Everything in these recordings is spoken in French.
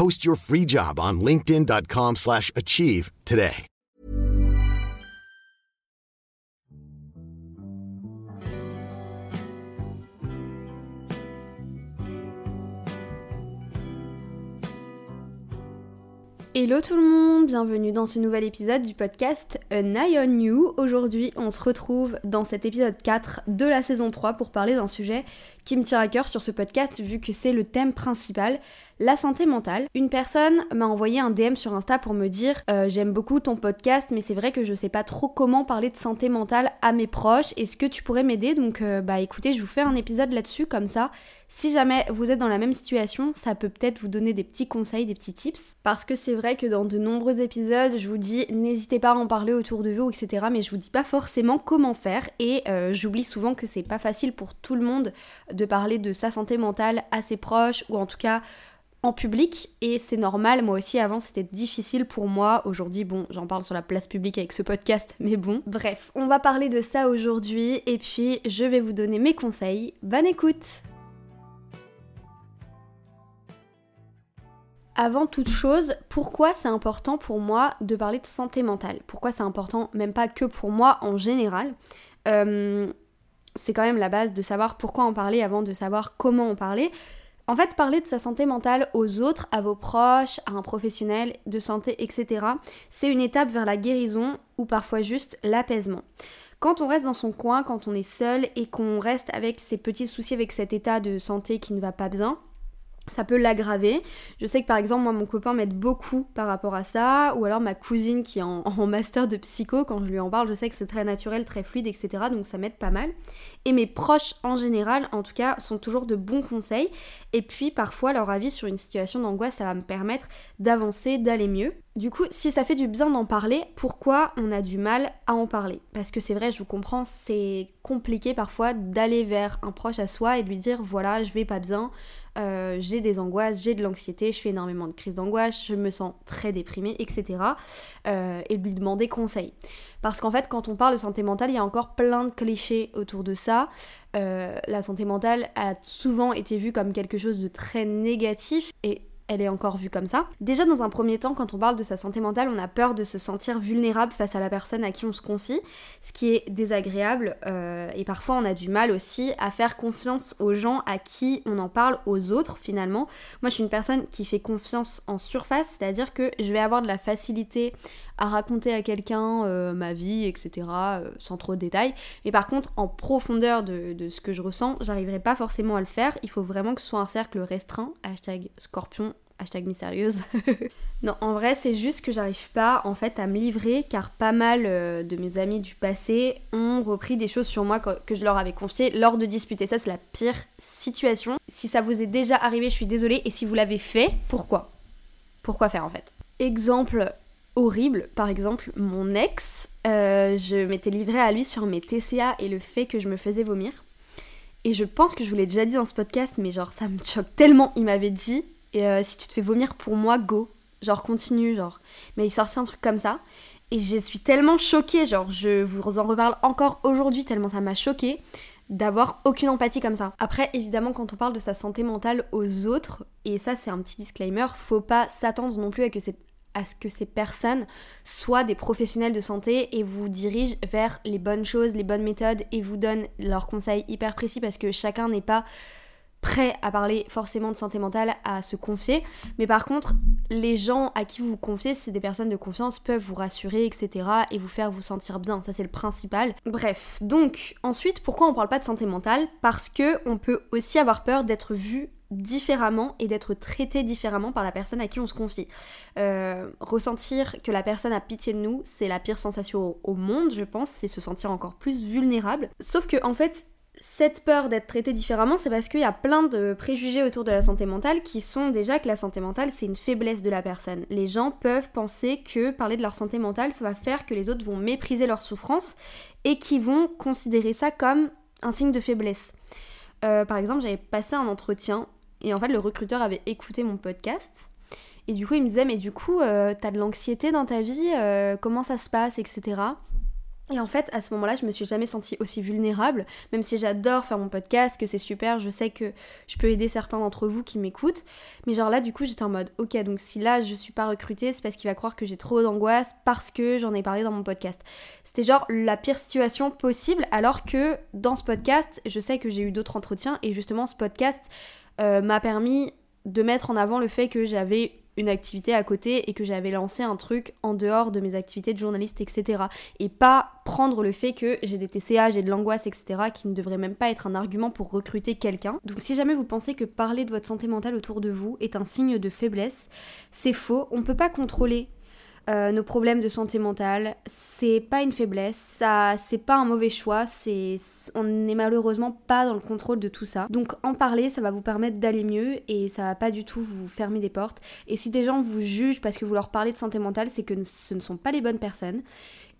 Post your free job on linkedin.com/achieve slash achieve today. Hello tout le monde, bienvenue dans ce nouvel épisode du podcast An Eye on You. Aujourd'hui, on se retrouve dans cet épisode 4 de la saison 3 pour parler d'un sujet qui me tient à cœur sur ce podcast vu que c'est le thème principal, la santé mentale. Une personne m'a envoyé un DM sur Insta pour me dire euh, j'aime beaucoup ton podcast mais c'est vrai que je sais pas trop comment parler de santé mentale à mes proches. Est-ce que tu pourrais m'aider? Donc euh, bah écoutez, je vous fais un épisode là-dessus comme ça. Si jamais vous êtes dans la même situation, ça peut peut-être vous donner des petits conseils, des petits tips. Parce que c'est vrai que dans de nombreux épisodes, je vous dis n'hésitez pas à en parler autour de vous, etc. Mais je vous dis pas forcément comment faire. Et euh, j'oublie souvent que c'est pas facile pour tout le monde de parler de sa santé mentale à ses proches ou en tout cas en public. Et c'est normal, moi aussi avant c'était difficile pour moi, aujourd'hui bon j'en parle sur la place publique avec ce podcast mais bon. Bref on va parler de ça aujourd'hui. Et puis je vais vous donner mes conseils, bonne écoute! Avant toute chose, pourquoi c'est important pour moi de parler de santé mentale? Pourquoi c'est important, même pas que pour moi en général? Euh, C'est quand même la base de savoir pourquoi en parler avant de savoir comment en parler. En fait, parler de sa santé mentale aux autres, à vos proches, à un professionnel de santé, etc., c'est une étape vers la guérison ou parfois juste l'apaisement. Quand on reste dans son coin, quand on est seul et qu'on reste avec ses petits soucis, avec cet état de santé qui ne va pas bien, ça peut l'aggraver. Je sais que par exemple, moi, mon copain m'aide beaucoup par rapport à ça, ou alors ma cousine qui est en, master de psycho, quand je lui en parle, je sais que c'est très naturel, très fluide, etc. Donc ça m'aide pas mal. Et mes proches en général, en tout cas, sont toujours de bons conseils. Et puis parfois, leur avis sur une situation d'angoisse, ça va me permettre d'avancer, d'aller mieux. Du coup, si ça fait du bien d'en parler, pourquoi on a du mal à en parler? Parce que c'est vrai, je vous comprends, c'est compliqué parfois d'aller vers un proche à soi et de lui dire voilà, je vais pas bien, euh, j'ai des angoisses, j'ai de l'anxiété, je fais énormément de crises d'angoisse, je me sens très déprimée, etc. Euh, et de lui demander conseil. Parce qu'en fait, quand on parle de santé mentale, il y a encore plein de clichés autour de ça. Euh, la santé mentale a souvent été vue comme quelque chose de très négatif et elle est encore vue comme ça. Déjà dans un premier temps, quand on parle de sa santé mentale, on a peur de se sentir vulnérable face à la personne à qui on se confie, ce qui est désagréable euh, et parfois on a du mal aussi à faire confiance aux gens à qui on en parle, aux autres finalement. Moi je suis une personne qui fait confiance en surface, c'est-à-dire que je vais avoir de la facilité à raconter à quelqu'un euh, ma vie, etc., euh, sans trop de détails. Mais par contre, en profondeur de, de ce que je ressens, j'arriverai pas forcément à le faire. Il faut vraiment que ce soit un cercle restreint. Hashtag scorpion, hashtag mystérieuse. non, en vrai, c'est juste que j'arrive pas en fait à me livrer car pas mal euh, de mes amis du passé ont repris des choses sur moi que, que je leur avais confiées lors de disputes. Et ça, c'est la pire situation. Si ça vous est déjà arrivé, je suis désolée. Et si vous l'avez fait, pourquoi? Pourquoi faire en fait? Exemple horrible, par exemple, mon ex, euh, je m'étais livrée à lui sur mes TCA et le fait que je me faisais vomir. Et je pense que je vous l'ai déjà dit dans ce podcast, mais genre ça me choque tellement. Il m'avait dit, et euh, si tu te fais vomir pour moi, go. Genre continue, genre. Mais il sortit un truc comme ça. Et je suis tellement choquée, genre je vous en reparle encore aujourd'hui tellement ça m'a choquée d'avoir aucune empathie comme ça. Après, évidemment, quand on parle de sa santé mentale aux autres, et ça c'est un petit disclaimer, faut pas s'attendre non plus à que à ce que ces personnes soient des professionnels de santé et vous dirigent vers les bonnes choses, les bonnes méthodes et vous donnent leurs conseils hyper précis parce que chacun n'est pas prêt à parler forcément de santé mentale, à se confier. Mais par contre, les gens à qui vous vous confiez, c'est des personnes de confiance, peuvent vous rassurer, etc. et vous faire vous sentir bien. Ça, c'est le principal. Bref, donc ensuite, pourquoi on parle pas de santé mentale? Parce que on peut aussi avoir peur d'être vu différemment et d'être traité différemment par la personne à qui on se confie. Euh, ressentir que la personne a pitié de nous, c'est la pire sensation au, monde, je pense, c'est se sentir encore plus vulnérable. Sauf que en fait, cette peur d'être traité différemment, c'est parce qu'il y a plein de préjugés autour de la santé mentale qui sont déjà que la santé mentale, c'est une faiblesse de la personne. Les gens peuvent penser que parler de leur santé mentale, ça va faire que les autres vont mépriser leur souffrance et qui vont considérer ça comme un signe de faiblesse. Euh, par exemple, j'avais passé un entretien et en fait, le recruteur avait écouté mon podcast. Et du coup, il me disait, mais du coup, euh, t'as de l'anxiété dans ta vie, euh, comment ça se passe, etc. Et en fait, à ce moment-là, je me suis jamais sentie aussi vulnérable, même si j'adore faire mon podcast, que c'est super, je sais que je peux aider certains d'entre vous qui m'écoutent. Mais genre là, du coup, j'étais en mode, ok, donc si là je suis pas recrutée, c'est parce qu'il va croire que j'ai trop d'angoisse parce que j'en ai parlé dans mon podcast. C'était genre la pire situation possible, alors que dans ce podcast, je sais que j'ai eu d'autres entretiens et justement, ce podcast euh, m'a permis de mettre en avant le fait que j'avais une activité à côté et que j'avais lancé un truc en dehors de mes activités de journaliste, etc. Et pas prendre le fait que j'ai des TCA, j'ai de l'angoisse, etc. qui ne devrait même pas être un argument pour recruter quelqu'un. Donc si jamais vous pensez que parler de votre santé mentale autour de vous est un signe de faiblesse, c'est faux. On peut pas contrôler euh, nos problèmes de santé mentale, c'est pas une faiblesse, ça c'est pas un mauvais choix, c'est on n'est malheureusement pas dans le contrôle de tout ça. Donc en parler, ça va vous permettre d'aller mieux et ça va pas du tout vous fermer des portes. Et si des gens vous jugent parce que vous leur parlez de santé mentale, c'est que ce ne sont pas les bonnes personnes.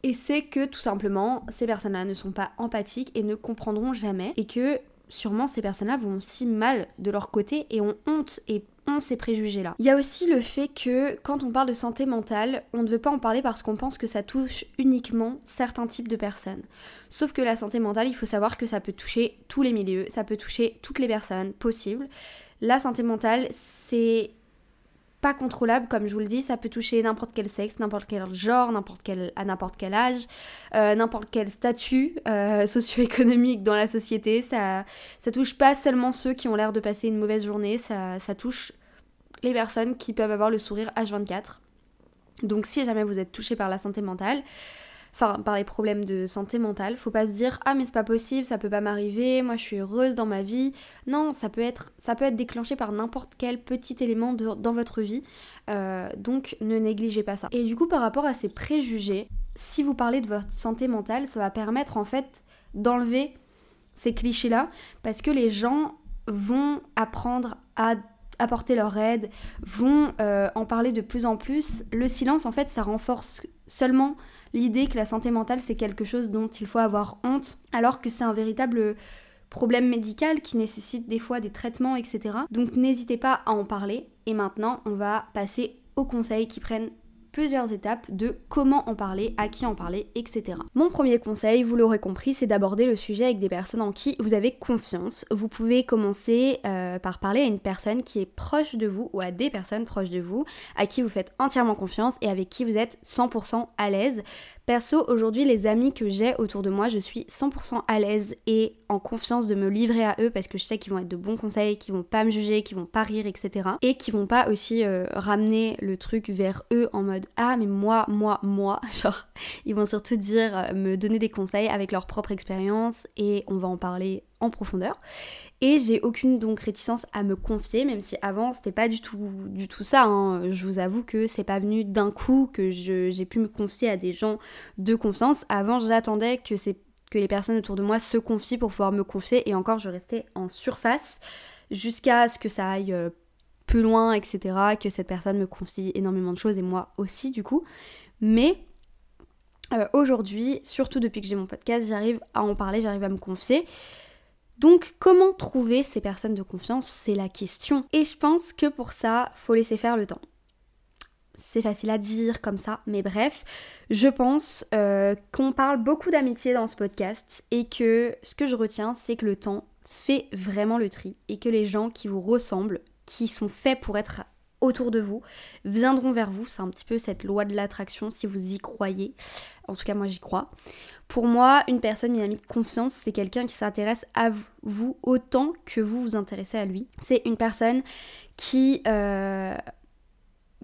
Et c'est que tout simplement, ces personnes-là ne sont pas empathiques et ne comprendront jamais. Et que sûrement ces personnes-là vont aussi mal de leur côté et ont honte et ont ces préjugés-là. Il y a aussi le fait que quand on parle de santé mentale, on ne veut pas en parler parce qu'on pense que ça touche uniquement certains types de personnes. Sauf que la santé mentale, il faut savoir que ça peut toucher tous les milieux, ça peut toucher toutes les personnes possibles. La santé mentale, c'est pas contrôlable, comme je vous le dis, ça peut toucher n'importe quel sexe, n'importe quel genre, n'importe quel, à n'importe quel âge, euh, n'importe quel statut euh, socio-économique dans la société. Ça, ça touche pas seulement ceux qui ont l'air de passer une mauvaise journée, ça, ça touche les personnes qui peuvent avoir le sourire H24. Donc si jamais vous êtes touché par la santé mentale, enfin par les problèmes de santé mentale. Faut pas se dire ah mais c'est pas possible, ça peut pas m'arriver, moi je suis heureuse dans ma vie. Non, ça peut être, ça peut être déclenché par n'importe quel petit élément dans votre vie. Euh, donc ne négligez pas ça. Et du coup par rapport à ces préjugés, si vous parlez de votre santé mentale, ça va permettre en fait d'enlever ces clichés-là parce que les gens vont apprendre à apporter leur aide, vont euh, en parler de plus en plus. Le silence, en fait, ça renforce seulement l'idée que la santé mentale c'est quelque chose dont il faut avoir honte, alors que c'est un véritable problème médical qui nécessite des fois des traitements, etc. Donc n'hésitez pas à en parler. Et maintenant, on va passer aux conseils qui prennent plusieurs étapes de comment en parler, à qui en parler, etc. Mon premier conseil, vous l'aurez compris, c'est d'aborder le sujet avec des personnes en qui vous avez confiance. Vous pouvez commencer euh, par parler à une personne qui est proche de vous ou à des personnes proches de vous, à qui vous faites entièrement confiance et avec qui vous êtes 100% à l'aise. Perso, aujourd'hui, les amis que j'ai autour de moi, je suis 100% à l'aise et en confiance de me livrer à eux parce que je sais qu'ils vont être de bons conseils, qu'ils vont pas me juger, qu'ils vont pas rire, etc. Et qu'ils vont pas aussi euh, ramener le truc vers eux en mode ah mais moi, moi, moi. Genre, ils vont surtout dire, euh, me donner des conseils avec leur propre expérience et on va en parler en profondeur. Et j'ai aucune donc réticence à me confier, même si avant c'était pas du tout, du tout ça. Hein. Je vous avoue que c'est pas venu d'un coup que j'ai pu me confier à des gens de confiance. Avant j'attendais que, que les personnes autour de moi se confient pour pouvoir me confier et encore je restais en surface jusqu'à ce que ça aille euh, plus loin, etc. Que cette personne me confie énormément de choses et moi aussi du coup. Mais euh, aujourd'hui, surtout depuis que j'ai mon podcast, j'arrive à en parler, j'arrive à me confier. Donc comment trouver ces personnes de confiance? C'est la question. Et je pense que pour ça, faut laisser faire le temps. C'est facile à dire comme ça, mais bref, je pense euh, qu'on parle beaucoup d'amitié dans ce podcast et que ce que je retiens, c'est que le temps fait vraiment le tri et que les gens qui vous ressemblent, qui sont faits pour être autour de vous, viendront vers vous. C'est un petit peu cette loi de l'attraction si vous y croyez. En tout cas, moi j'y crois. Pour moi, une personne, une amie de confiance, c'est quelqu'un qui s'intéresse à vous autant que vous vous intéressez à lui. C'est une personne qui, euh,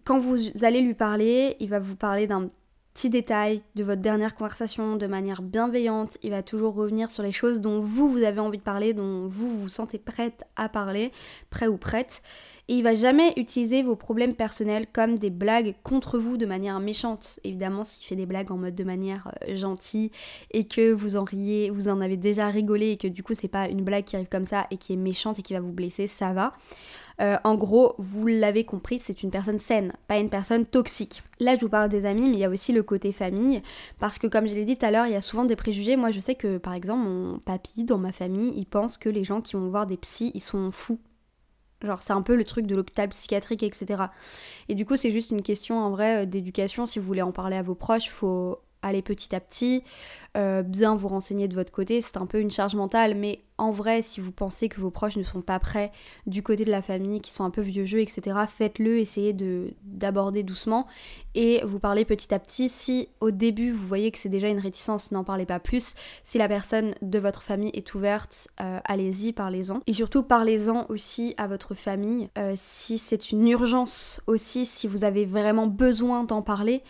quand vous allez lui parler, il va vous parler d'un petit détail de votre dernière conversation de manière bienveillante. Il va toujours revenir sur les choses dont vous, vous avez envie de parler, dont vous vous sentez prête à parler, prêt ou prête. Et il va jamais utiliser vos problèmes personnels comme des blagues contre vous de manière méchante. Évidemment, s'il fait des blagues en mode de manière euh, gentille et que vous en riez, vous en avez déjà rigolé et que du coup c'est pas une blague qui arrive comme ça et qui est méchante et qui va vous blesser, ça va. Euh, en gros, vous l'avez compris, c'est une personne saine, pas une personne toxique. Là, je vous parle des amis, mais il y a aussi le côté famille, parce que comme je l'ai dit tout à l'heure, il y a souvent des préjugés. Moi, je sais que, par exemple, mon papy, dans ma famille, il pense que les gens qui vont voir des psys, ils sont fous. Genre c'est un peu le truc de l'hôpital psychiatrique, etc. Et du coup c'est juste une question en vrai euh, d'éducation. Si vous voulez en parler à vos proches, faut aller petit à petit, euh, bien vous renseigner de votre côté. C'est un peu une charge mentale, mais en vrai, si vous pensez que vos proches ne sont pas prêts du côté de la famille, qui sont un peu vieux jeux, etc., faites-le, essayez de, d'aborder doucement et vous parlez petit à petit. Si au début vous voyez que c'est déjà une réticence, n'en parlez pas plus. Si la personne de votre famille est ouverte, euh, allez-y, parlez-en. Et surtout, parlez-en aussi à votre famille. Euh, si c'est une urgence aussi, si vous avez vraiment besoin d'en parler,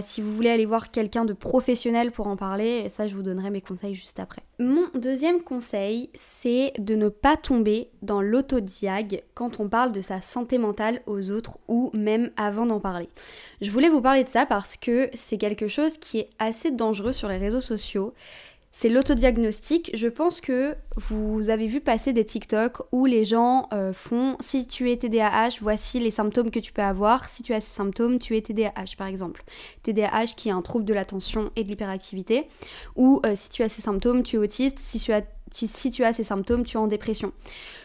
si vous voulez aller voir quelqu'un de professionnel pour en parler, ça je vous donnerai mes conseils juste après. Mon deuxième conseil, c'est de ne pas tomber dans l'autodiag quand on parle de sa santé mentale aux autres ou même avant d'en parler. Je voulais vous parler de ça parce que c'est quelque chose qui est assez dangereux sur les réseaux sociaux c'est l'autodiagnostic. Je pense que vous avez vu passer des TikTok où les gens euh, font si tu es TDAH, voici les symptômes que tu peux avoir. Si tu as ces symptômes, tu es TDAH par exemple. TDAH qui est un trouble de l'attention et de l'hyperactivité. Ou euh, si tu as ces symptômes, tu es autiste. Si tu as si tu as ces symptômes, tu es en dépression.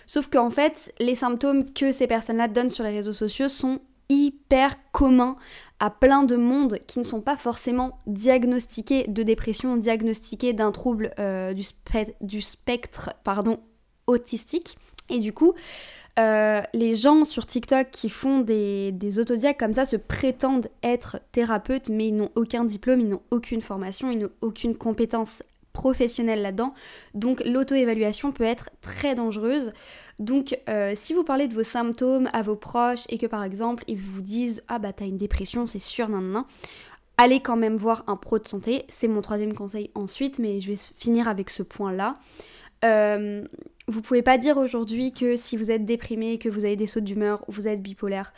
Sauf qu'en fait, les symptômes que ces personnes-là donnent sur les réseaux sociaux sont hyper communs à plein de monde qui ne sont pas forcément diagnostiqués de dépression, diagnostiqués d'un trouble euh, du, spectre autistique. Et du coup, euh, les gens sur TikTok qui font des, des comme ça se prétendent être thérapeutes, mais ils n'ont aucun diplôme, ils n'ont aucune formation, ils n'ont aucune compétence professionnelle là-dedans. Donc l'auto-évaluation peut être très dangereuse. Donc euh, si vous parlez de vos symptômes à vos proches et que par exemple ils vous disent ah bah t'as une dépression c'est sûr nan, nan allez quand même voir un pro de santé. C'est mon troisième conseil ensuite mais je vais finir avec ce point là. Euh, vous pouvez pas dire aujourd'hui que si vous êtes déprimé, que vous avez des sautes d'humeur, vous êtes bipolaire.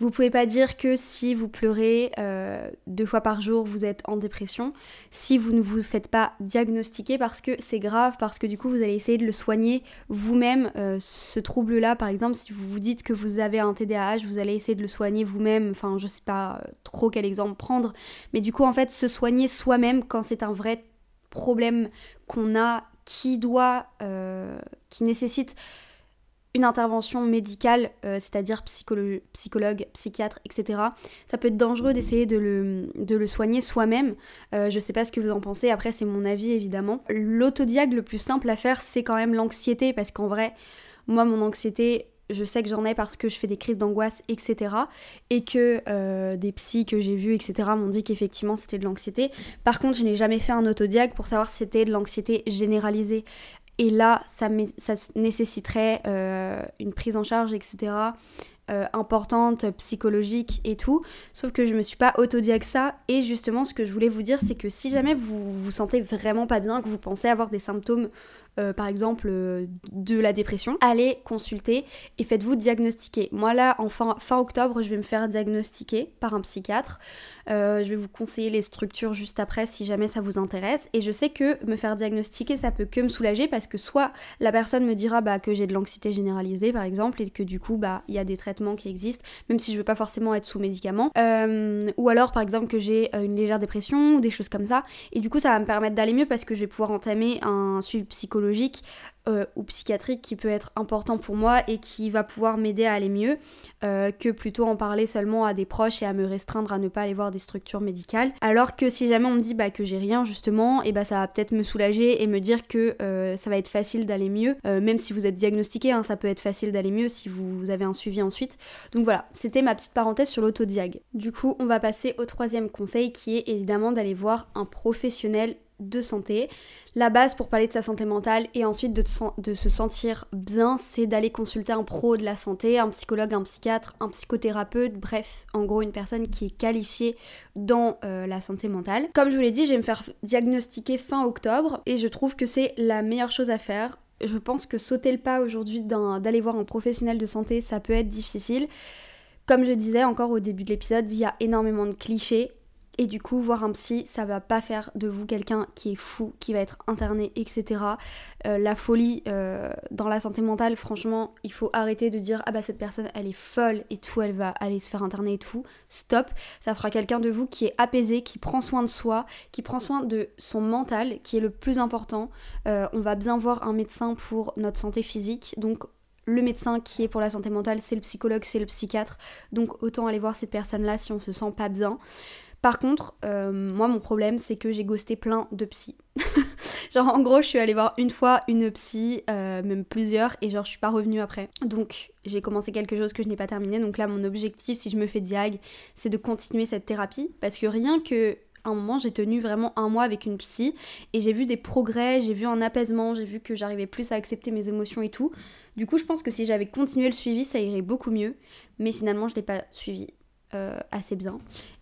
Vous pouvez pas dire que si vous pleurez euh, deux fois par jour, vous êtes en dépression, si vous ne vous faites pas diagnostiquer parce que c'est grave, parce que du coup vous allez essayer de le soigner vous-même, euh, ce trouble-là. Par exemple, si vous vous dites que vous avez un TDAH, vous allez essayer de le soigner vous-même, enfin je sais pas euh, trop quel exemple prendre, mais du coup en fait se soigner soi-même quand c'est un vrai problème qu'on a qui doit, qui nécessite une intervention médicale, euh, c'est-à-dire psychologue, psychiatre, etc. Ça peut être dangereux d'essayer de le, soigner soi-même. Euh, je sais pas ce que vous en pensez, après c'est mon avis évidemment. L'autodiag le plus simple à faire, c'est quand même l'anxiété, parce qu'en vrai, moi mon anxiété, je sais que j'en ai parce que je fais des crises d'angoisse, etc. Et que euh, des psys que j'ai vus, etc. m'ont dit qu'effectivement c'était de l'anxiété. Par contre, je n'ai jamais fait un autodiag pour savoir si c'était de l'anxiété généralisée. Et là, ça, nécessiterait euh, une prise en charge, etc. Euh, importante, psychologique et tout. Sauf que je me suis pas autodiag ça. Et justement, ce que je voulais vous dire, c'est que si jamais vous vous sentez vraiment pas bien, que vous pensez avoir des symptômes euh, par exemple euh, de la dépression, allez consulter et faites-vous diagnostiquer. Moi là, en fin, octobre, je vais me faire diagnostiquer par un psychiatre. Euh, je vais vous conseiller les structures juste après si jamais ça vous intéresse. Et je sais que me faire diagnostiquer, ça peut que me soulager parce que soit la personne me dira bah, que j'ai de l'anxiété généralisée par exemple et que du coup bah il y a des traitements qui existent, même si je veux pas forcément être sous médicaments. ou alors par exemple que j'ai une légère dépression ou des choses comme ça. Et du coup ça va me permettre d'aller mieux parce que je vais pouvoir entamer un suivi psychologique euh, ou psychiatrique qui peut être important pour moi et qui va pouvoir m'aider à aller mieux euh, que plutôt en parler seulement à des proches et à me restreindre à ne pas aller voir des structures médicales. Alors que si jamais on me dit bah, que j'ai rien justement, et bah ça va peut-être me soulager et me dire que euh, ça va être facile d'aller mieux, même si vous êtes diagnostiqué, hein, ça peut être facile d'aller mieux si vous avez un suivi ensuite. Donc voilà, c'était ma petite parenthèse sur l'autodiag. Du coup, on va passer au troisième conseil qui est évidemment d'aller voir un professionnel de santé. La base pour parler de sa santé mentale et ensuite de, se sentir bien, c'est d'aller consulter un pro de la santé, un psychologue, un psychiatre, un psychothérapeute, bref, en gros une personne qui est qualifiée dans euh, la santé mentale. Comme je vous l'ai dit, je vais me faire diagnostiquer fin octobre et je trouve que c'est la meilleure chose à faire. Je pense que sauter le pas aujourd'hui d'aller voir un professionnel de santé, ça peut être difficile. Comme je disais encore au début de l'épisode, il y a énormément de clichés et du coup, voir un psy, ça va pas faire de vous quelqu'un qui est fou, qui va être interné, etc. Euh, la folie euh, dans la santé mentale, franchement, il faut arrêter de dire ah bah cette personne elle est folle et tout, elle va aller se faire interner et tout. Stop. Ça fera quelqu'un de vous qui est apaisé, qui prend soin de soi, qui prend soin de son mental, qui est le plus important. Euh, on va bien voir un médecin pour notre santé physique, donc le médecin qui est pour la santé mentale, c'est le psychologue, c'est le psychiatre. Donc autant aller voir cette personne-là si on se sent pas bien. Par contre, euh, moi mon problème c'est que j'ai ghosté plein de psy. genre en gros je suis allée voir une fois une psy, euh, même plusieurs, et genre je suis pas revenue après. Donc j'ai commencé quelque chose que je n'ai pas terminé. Donc là mon objectif si je me fais diag, c'est de continuer cette thérapie. Parce que rien que un moment, j'ai tenu vraiment un mois avec une psy et j'ai vu des progrès, j'ai vu un apaisement, j'ai vu que j'arrivais plus à accepter mes émotions et tout. Du coup, je pense que si j'avais continué le suivi, ça irait beaucoup mieux. Mais finalement, je l'ai pas suivi. Euh, assez bien.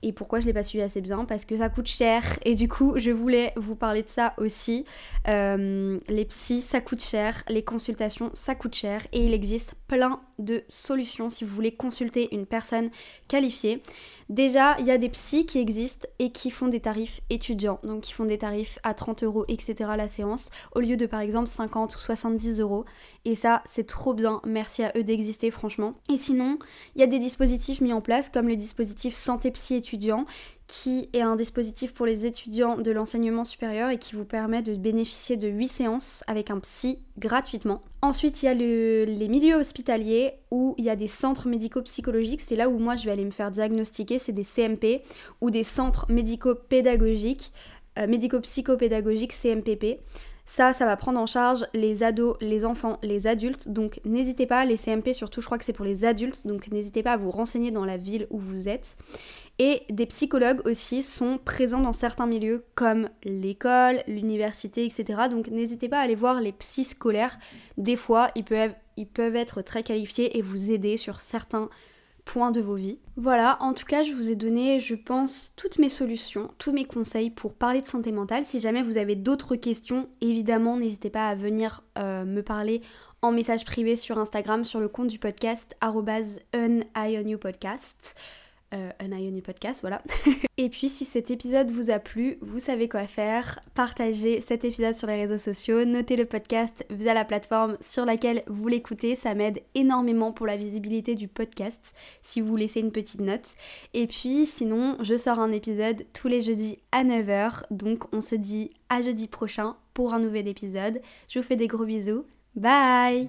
Et pourquoi je l'ai pas suivi assez bien Parce que ça coûte cher. Et du coup, je voulais vous parler de ça aussi. Euh, les psys, ça coûte cher. Les consultations, ça coûte cher. Et il existe plein de solutions si vous voulez consulter une personne qualifiée. Déjà, il y a des psys qui existent et qui font des tarifs étudiants, donc qui font des tarifs à 30 euros, etc. la séance, au lieu de par exemple 50 ou 70 euros. Et ça, c'est trop bien. Merci à eux d'exister, franchement. Et sinon, il y a des dispositifs mis en place, comme le dispositif Santé Psy étudiant, qui est un dispositif pour les étudiants de l'enseignement supérieur et qui vous permet de bénéficier de 8 séances avec un psy gratuitement. Ensuite, il y a les milieux hospitaliers où il y a des centres médico-psychologiques. C'est là où moi je vais aller me faire diagnostiquer. C'est des CMP ou des centres médico-pédagogiques, euh, médico-psychopédagogiques CMPP. Ça, ça va prendre en charge les ados, les enfants, les adultes. Donc n'hésitez pas, les CMP surtout, je crois que c'est pour les adultes. Donc n'hésitez pas à vous renseigner dans la ville où vous êtes. Et des psychologues aussi sont présents dans certains milieux comme l'école, l'université, etc. Donc n'hésitez pas à aller voir les psy scolaires. Des fois, ils peuvent, ils peuvent être très qualifiés et vous aider sur certains points de vos vies. Voilà, en tout cas, je vous ai donné, je pense, toutes mes solutions, tous mes conseils pour parler de santé mentale. Si jamais vous avez d'autres questions, évidemment, n'hésitez pas à venir euh, me parler en message privé sur Instagram, sur le compte du podcast, podcast euh, un Ioni Podcast, voilà. et puis si cet épisode vous a plu, vous savez quoi faire. Partagez cet épisode sur les réseaux sociaux, notez le podcast via la plateforme sur laquelle vous l'écoutez, ça m'aide énormément pour la visibilité du podcast si vous laissez une petite note. Et puis sinon, je sors un épisode tous les jeudis à 9h, donc on se dit à jeudi prochain pour un nouvel épisode. Je vous fais des gros bisous. Bye